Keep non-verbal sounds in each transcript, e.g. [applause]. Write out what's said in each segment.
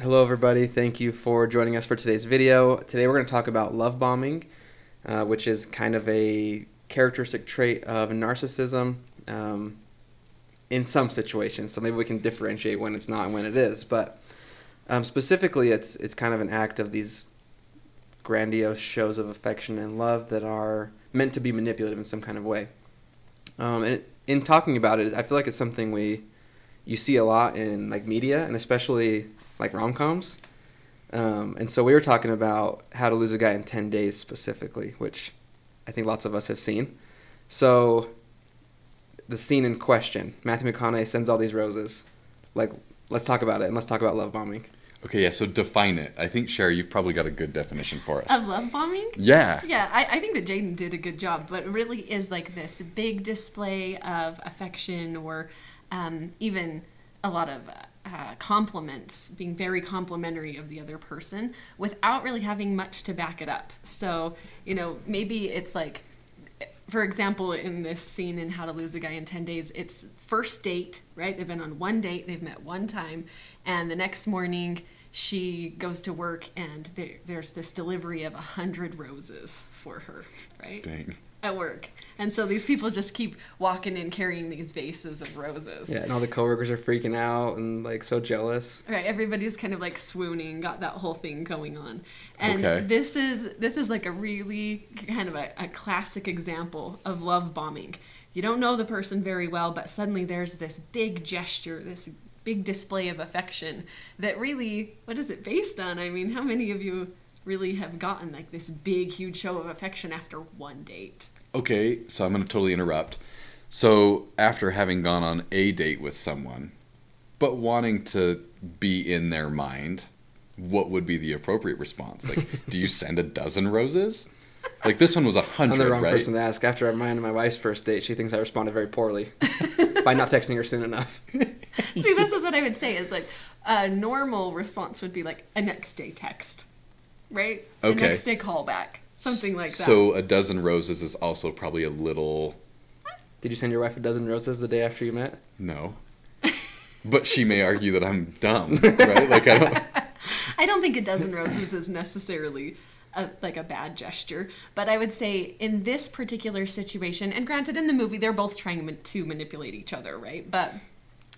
Hello, everybody. Thank you for joining us for today's video. Today, we're going to talk about love bombing, uh, which is kind of a characteristic trait of narcissism um, in some situations. So maybe we can differentiate when it's not and when it is. But um, specifically, it's it's kind of an act of these grandiose shows of affection and love that are meant to be manipulative in some kind of way. Um, and in talking about it, I feel like it's something we you see a lot in like media and especially like rom coms. Um, and so we were talking about how to lose a guy in 10 days specifically, which I think lots of us have seen. So the scene in question, Matthew McConaughey sends all these roses. Like, let's talk about it and let's talk about love bombing. Okay, yeah, so define it. I think, Sherry, you've probably got a good definition for us. Of love bombing? Yeah. Yeah, I, I think that Jaden did a good job, but it really is like this big display of affection or um, even a lot of uh, compliments, being very complimentary of the other person without really having much to back it up. So, you know, maybe it's like, for example, in this scene in How to Lose a Guy in 10 Days, it's first date, right? They've been on one date, they've met one time, and the next morning she goes to work and there, there's this delivery of a hundred roses for her, right? Dang. At work. And so these people just keep walking in carrying these vases of roses. Yeah, and all the coworkers are freaking out and like so jealous. Right, everybody's kind of like swooning, got that whole thing going on. And Okay. this is this is like a really kind of a, a classic example of love bombing. You don't know the person very well, but suddenly there's this big gesture, this big display of affection that really what is it based on? I mean, how many of you really have gotten like this big huge show of affection after one date? Okay, so I'm going to totally interrupt. So, after having gone on a date with someone, but wanting to be in their mind, what would be the appropriate response? Like, do you [laughs] send a dozen roses? Like, this one was a I'm hundred, the wrong right? person to ask. After mine and my wife's first date, she thinks I responded very poorly [laughs] by not texting her soon enough. [laughs] See, this is what I would say is like a normal response would be like a next day text, right? A Okay. next day callback, something like that. So, a dozen roses is also probably a little. Did you send your wife a dozen roses the day after you met? No. But she may argue that I'm dumb, right? Like, I don't. [laughs] I don't think a dozen roses is necessarily a, like a bad gesture, but I would say in this particular situation, and granted, in the movie they're both trying to manipulate each other, right? But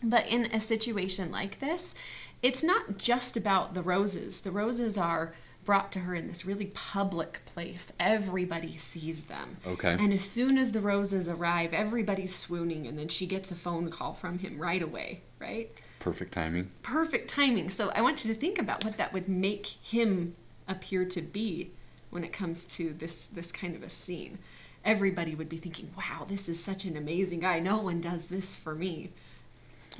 but in a situation like this, it's not just about the roses. The roses are brought to her in this really public place. Everybody sees them. Okay. And as soon as the roses arrive, everybody's swooning, and then she gets a phone call from him right away, right? Perfect timing. perfect timing. So I want you to think about what that would make him appear to be when it comes to this this kind of a scene. Everybody would be thinking, "Wow, this is such an amazing guy. No one does this for me."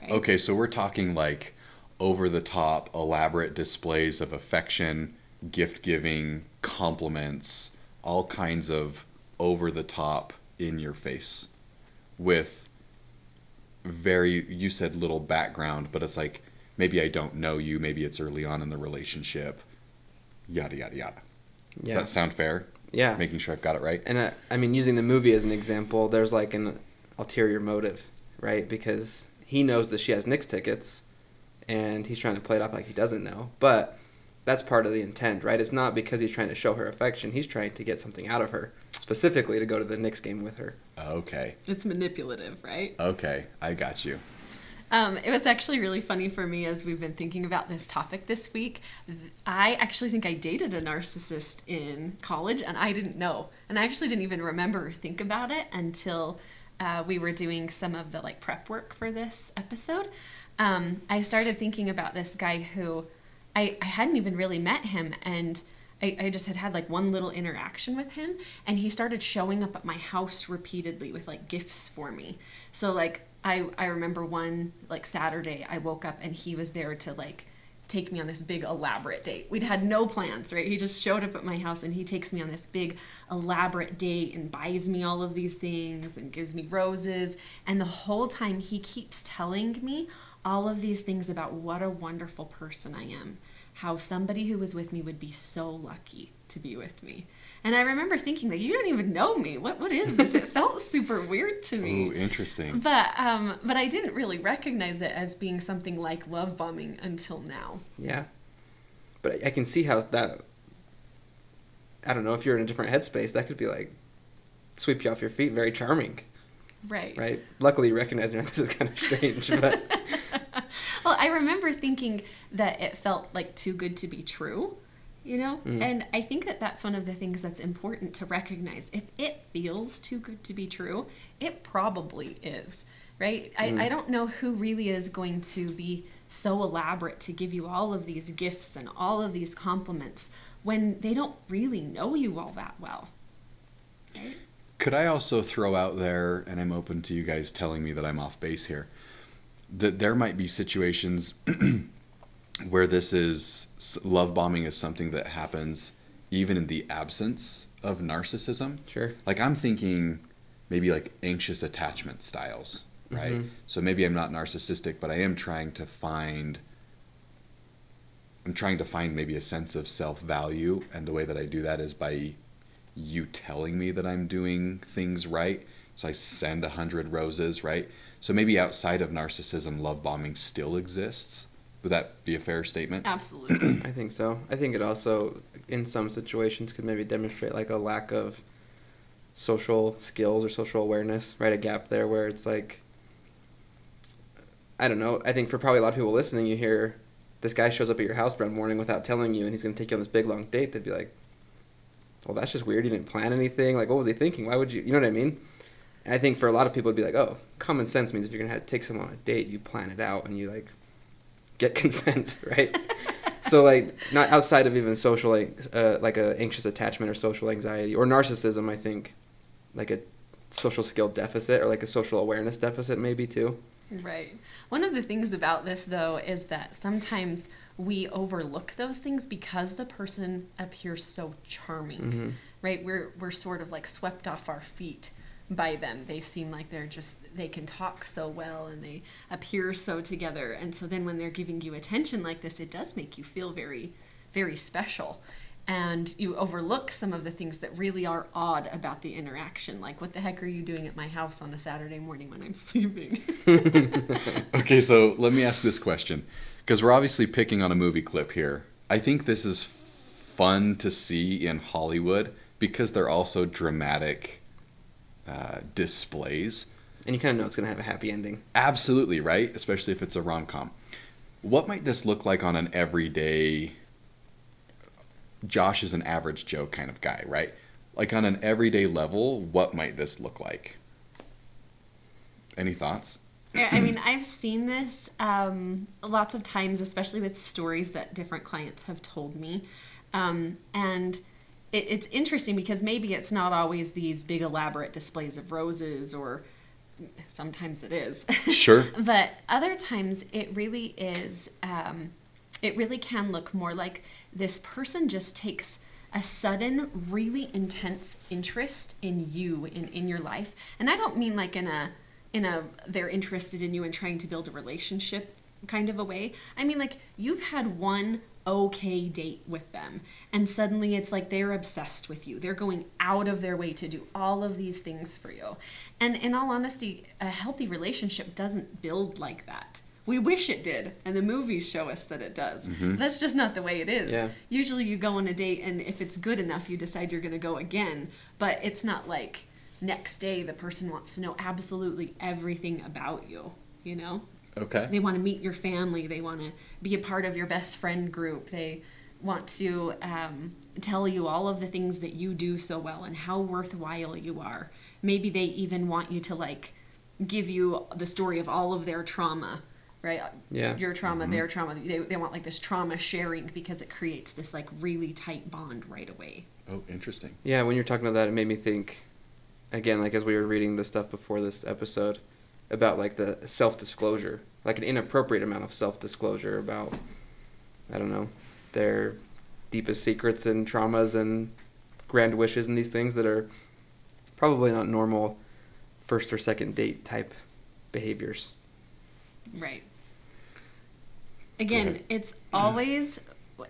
Right? Okay, so we're talking like over the top, elaborate displays of affection, gift giving, compliments, all kinds of over the top, in your face with very, you said little background, but it's like maybe I don't know you, maybe it's early on in the relationship, yada, yada, yada. Yeah. Does that sound fair? yeah. Making sure I've got it right? And uh, I mean, using the movie as an example, there's like an ulterior motive, right? Because he knows that she has Knicks tickets, and he's trying to play it off like he doesn't know. But that's part of the intent, right? It's not because he's trying to show her affection. He's trying to get something out of her, specifically to go to the Knicks game with her. Okay, It's manipulative, right? okay, I got you. Um, it was actually really funny for me as we've been thinking about this topic this week. I actually think I dated a narcissist in college and I didn't know. And I actually didn't even remember or think about it until uh, we were doing some of the like prep work for this episode. Um, I started thinking about this guy who I, I hadn't even really met him and I, I just had had like one little interaction with him and he started showing up at my house repeatedly with like gifts for me. So like i i remember one like saturday i woke up and he was there to like take me on this big elaborate date. We'd had no plans right? He just showed up at my house and he takes me on this big elaborate date and buys me all of these things and gives me roses. And the whole time he keeps telling me all of these things about what a wonderful person i am how somebody who was with me would be so lucky to be with me. And I remember thinking that you don't even know me. What what is this? it felt [laughs] super weird to me. Ooh, interesting. But um but I didn't really recognize it as being something like love bombing until now. Yeah. but I, can see how that. I don't know if you're in a different headspace, that could be like sweep you off your feet. Very charming, Right. right? Luckily, you recognize [laughs] this is kind of strange, but [laughs] well, I remember thinking that it felt like too good to be true, you know? Mm. And I think that that's one of the things that's important to recognize. If it feels too good to be true, it probably is, right? Mm. I, I don't know who really is going to be so elaborate to give you all of these gifts and all of these compliments when they don't really know you all that well. Right? Could I also throw out there, and I'm open to you guys telling me that I'm off base here, that there might be situations [clears throat] where this is love bombing is something that happens even in the absence of narcissism. sure. Like I'm thinking maybe like anxious attachment styles, right? Mhm. So maybe I'm not narcissistic, but I am trying to find I'm trying to find maybe a sense of self-value and the way that I do that is by you telling me that I'm doing things right. So I send a hundred roses, right? So maybe outside of narcissism, love bombing still exists. Would that be a fair statement? Absolutely. [clears throat] I think so. I think it also, in some situations, could maybe demonstrate like a lack of social skills or social awareness, right? A gap there where it's like, I don't know. I think for probably a lot of people listening, you hear this guy shows up at your house one morning without telling you, and he's going to take you on this big long date. They'd be like, "Well, that's just weird. You didn't plan anything. Like, what was he thinking? Why would you? You know what I mean?" And I think for a lot of people, it'd be like, "Oh, common sense means if you're going to take someone on a date, you plan it out and you like get [laughs] consent, right?" so like not outside of even social like uh, like a anxious attachment or social anxiety or narcissism i think like a social skill deficit or like a social awareness deficit maybe too Right. One of the things about this, though, is that sometimes we overlook those things because the person appears so charming, Mhm. right? We're we're sort of like swept off our feet by them. They seem like they're just they can talk so well and they appear so together. And so then when they're giving you attention like this, it does make you feel very very special. And you overlook some of the things that really are odd about the interaction. Like, what the heck are you doing at my house on a Saturday morning when I'm [laughs] sleeping? [laughs] okay, so let me ask this question because we're obviously picking on a movie clip here. I think this is fun to see in Hollywood because they're also dramatic uh, displays. and you kind of know it's going to have a happy ending Absolutely, right? Especially if it's a rom com. What might this look like on an everyday? Josh is an average Joe kind of guy, right? Like on an everyday level, what might this look like? Any thoughts? Yeah, I mean, I've seen this um, lots of times, especially with stories that different clients have told me. Um, and it, it's interesting because maybe it's not always these big elaborate displays of roses, or sometimes it is. [laughs] Sure. but other times it really is, um, it really can look more like this person just takes a sudden, really intense interest in you in, in your life. And I don't mean like in a in a they're interested in you and trying to build a relationship kind of a way. I mean like you've had one okay date with them and suddenly it's like they're obsessed with you. They're going out of their way to do all of these things for you. And in all honesty, a healthy relationship doesn't build like that. We wish it did, and the movies show us that it does. Mm-hmm. That's just not the way it is. Yeah. Usually you go on a date and if it's good enough you decide you're going to go again, but it's not like next day the person wants to know absolutely everything about you, you know? Okay. They want to meet your family. They want to be a part of your best friend group. They want to um, tell you all of the things that you do so well and how worthwhile you are. Maybe they even want you to like give you the story of all of their trauma, right? Yeah. Your trauma, their trauma. They, they want like this trauma sharing because it creates this like really tight bond right away. Oh, interesting. yeah when you're talking about that it made me think again like as we were reading the stuff before this episode about like the self-disclosure like an inappropriate amount of self-disclosure about i don't know their deepest secrets and traumas and grand wishes and these things that are probably not normal first or second date type behaviors Right. Again, it's always,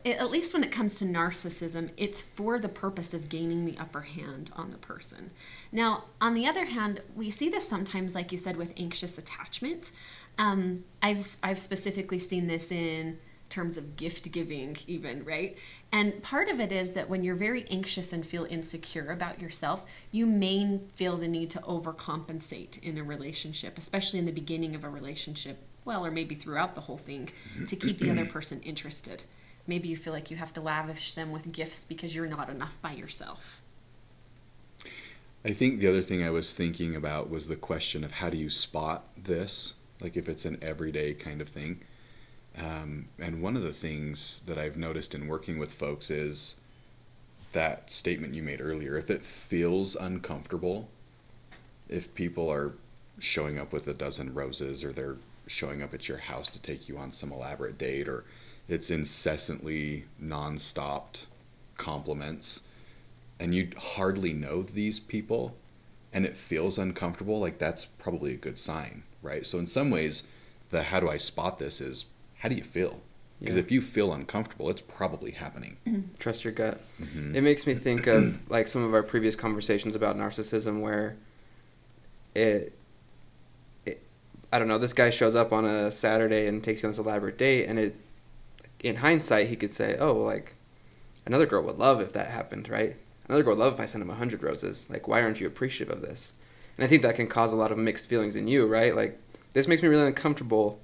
at least when it comes to narcissism, it's for the purpose of gaining the upper hand on the person. Now, on the other hand, we see this sometimes, like you said, with anxious attachment. Um, I've I've specifically seen this in terms of gift giving, even, right? And part of it is that when you're very anxious and feel insecure about yourself, you may feel the need to overcompensate in a relationship, especially in the beginning of a relationship, well, or maybe throughout the whole thing, to keep the other [clears throat] person interested. Maybe you feel like you have to lavish them with gifts because you're not enough by yourself. I think the other thing I was thinking about was the question of how do you spot this, like if it's an everyday kind of thing. Um, and one of the things that I've noticed in working with folks is that statement you made earlier. If it feels uncomfortable, if people are showing up with a dozen roses or they're showing up at your house to take you on some elaborate date or it's incessantly non-stopped compliments and you hardly know these people and it feels uncomfortable like that's probably a good sign right so in some ways the how do i spot this is how do you feel because Yeah. if you feel uncomfortable it's probably happening [clears throat] Trust your gut. Mhm. It makes me think of [clears throat] like some of our previous conversations about narcissism where it, it I don't know, this guy shows up on a Saturday and takes you on this elaborate date and it in hindsight he could say, "Oh, like another girl would love if that happened, right? Another girl would love if I sent him a 100 roses. Like why aren't you appreciative of this?" And I think that can cause a lot of mixed feelings in you, right? Like this makes me really uncomfortable,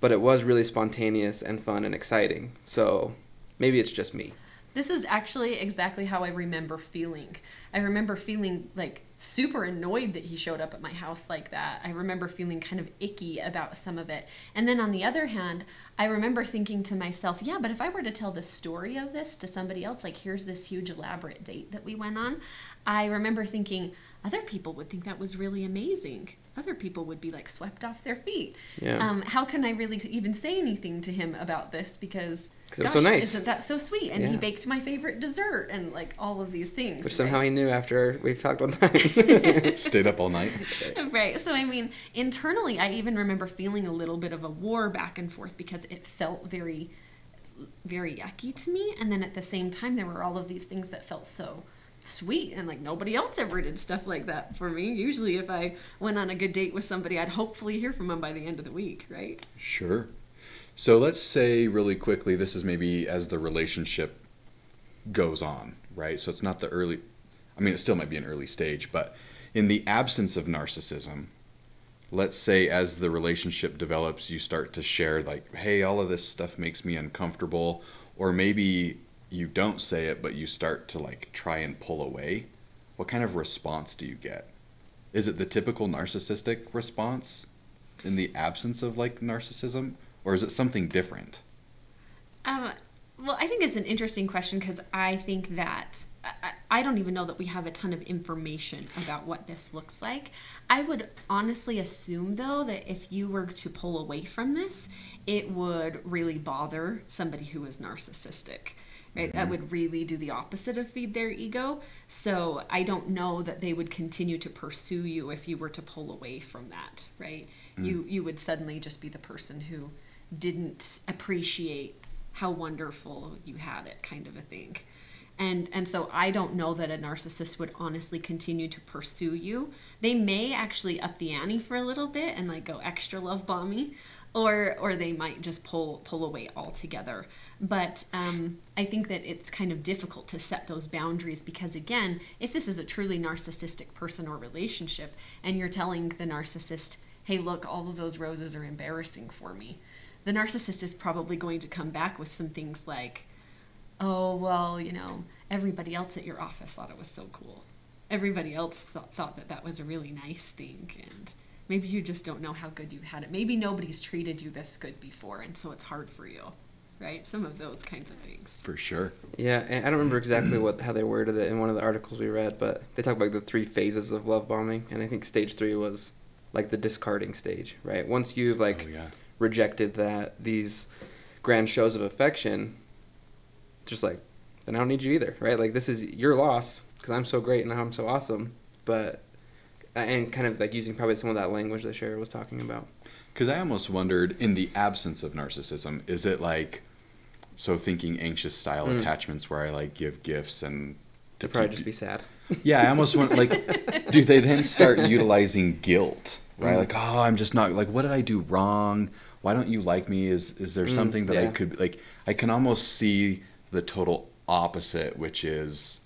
but it was really spontaneous and fun and exciting. So maybe it's just me. This is actually exactly how I remember feeling. I remember feeling like super annoyed that he showed up at my house like that. I remember feeling kind of icky about some of it. And then on the other hand, I remember thinking to myself, yeah, but if I were to tell the story of this to somebody else, like here's this huge elaborate date that we went on, I remember thinking other people would think that was really amazing. Other people would be like swept off their feet. Yeah. Um, how can I really even say anything to him about this? because it was so nice. isn't that so sweet? And he baked my favorite dessert and like all of these things. Which somehow right? he knew after we've talked one time. [laughs] stayed up all night [laughs] right. So I mean, internally, I even remember feeling a little bit of a war back and forth because it felt very, very yucky to me. And then at the same time, there were all of these things that felt so sweet and like nobody else ever did stuff like that for me. Usually, if I went on a good date with somebody, I'd hopefully hear from them by the end of the week, right? Sure. So let's say really quickly, this is maybe as the relationship goes on, right? So it's not the early, I mean, it still might be an early stage, but in the absence of narcissism, let's say as the relationship develops, you start to share, like, hey, all of this stuff makes me uncomfortable, or maybe you don't say it, but you start to like try and pull away. What kind of response do you get? Is it the typical narcissistic response in the absence of like narcissism? or is it something different? Um, well, I think it's an interesting question because I think that I, I don't even know that we have a ton of information about what this looks like. I would honestly assume, though, that if you were to pull away from this, it would really bother somebody who is narcissistic. Right, that mm-hmm. would really do the opposite of feed their ego. So I don't know that they would continue to pursue you if you were to pull away from that. Right, mm. you you would suddenly just be the person who didn't appreciate how wonderful you had it kind of a thing. And and so i don't know that a narcissist would honestly continue to pursue you. They may actually up the ante for a little bit and like go extra love bomby or or they might just pull pull away altogether but um, i think that it's kind of difficult to set those boundaries because again if this is a truly narcissistic person or relationship and you're telling the narcissist hey look all of those roses are embarrassing for me the narcissist is probably going to come back with some things like, oh, well, you know, everybody else at your office thought it was so cool. Everybody else thought, thought that that was a really nice thing. And maybe you just don't know how good you've had it. Maybe nobody's treated you this good before, and so it's hard for you. Right? Some of those kinds of things. For sure. Yeah, and I don't remember exactly what how they worded it in one of the articles we read, but they talk about the three phases of love bombing, and I think stage three was like the discarding stage, right? Once you've like oh, yeah. rejected that these grand shows of affection, just like then I don't need you either, right? Like this is your loss because I'm so great and I'm so awesome, but and kind of like using probably some of that language that Shara was talking about. Because I almost wondered, in the absence of narcissism, is it like, so thinking anxious style Mm. attachments where I like give gifts and To probably just be sad. [laughs] Yeah, I almost want like, do they then start utilizing guilt right? Mhm. Like, oh, I'm just not like, what did I do wrong? Why don't you like me? Is is there Mm, something that I could like? I can almost see the total opposite, which is,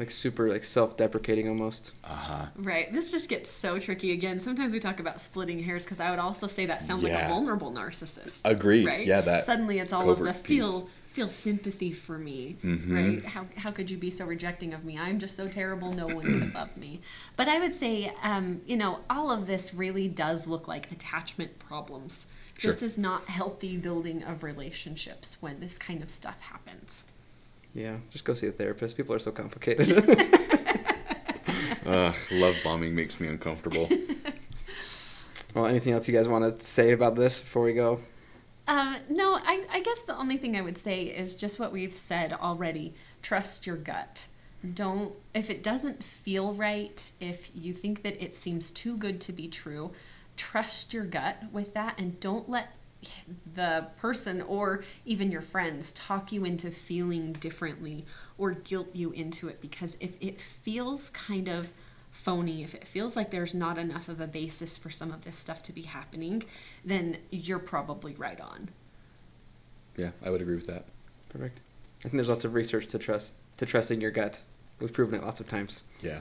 Like super like self-deprecating almost. uh huh, Right. This just gets so tricky again. Sometimes we talk about splitting hairs because I would also say that sounds like a vulnerable narcissist. Agreed. Right. Yeah, that suddenly it's all of the covert piece. feel feel sympathy for me. Mhm. Right. How how could you be so rejecting of me? I'm just so terrible. No one could love me. But I would say, um, you know, all of this really does look like attachment problems. sure. This is not healthy building of relationships when this kind of stuff happens. Yeah, just go see a therapist. People are so complicated. [laughs] [laughs] Ugh, love bombing makes me uncomfortable. [laughs] well, anything else you guys want to say about this before we go? Um, no, I, I guess the only thing I would say is just what we've said already. Trust your gut. Don't, if it doesn't feel right, if you think that it seems too good to be true, trust your gut with that and don't let the person or even your friends talk you into feeling differently or guilt you into it because if it feels kind of phony, if it feels like there's not enough of a basis for some of this stuff to be happening, then you're probably right on. yeah, I would agree with that. Perfect. I think there's lots of research to trust to trusting your gut. We've proven it lots of times. Yeah.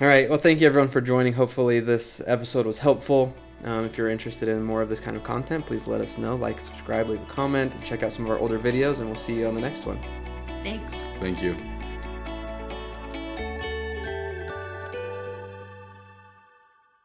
All right. Well, thank you everyone for joining. Hopefully, this episode was helpful. Um, if you're interested in more of this kind of content, please let us know. Like, subscribe, leave a comment, and check out some of our older videos, and we'll see you on the next one. Thanks. Thank you.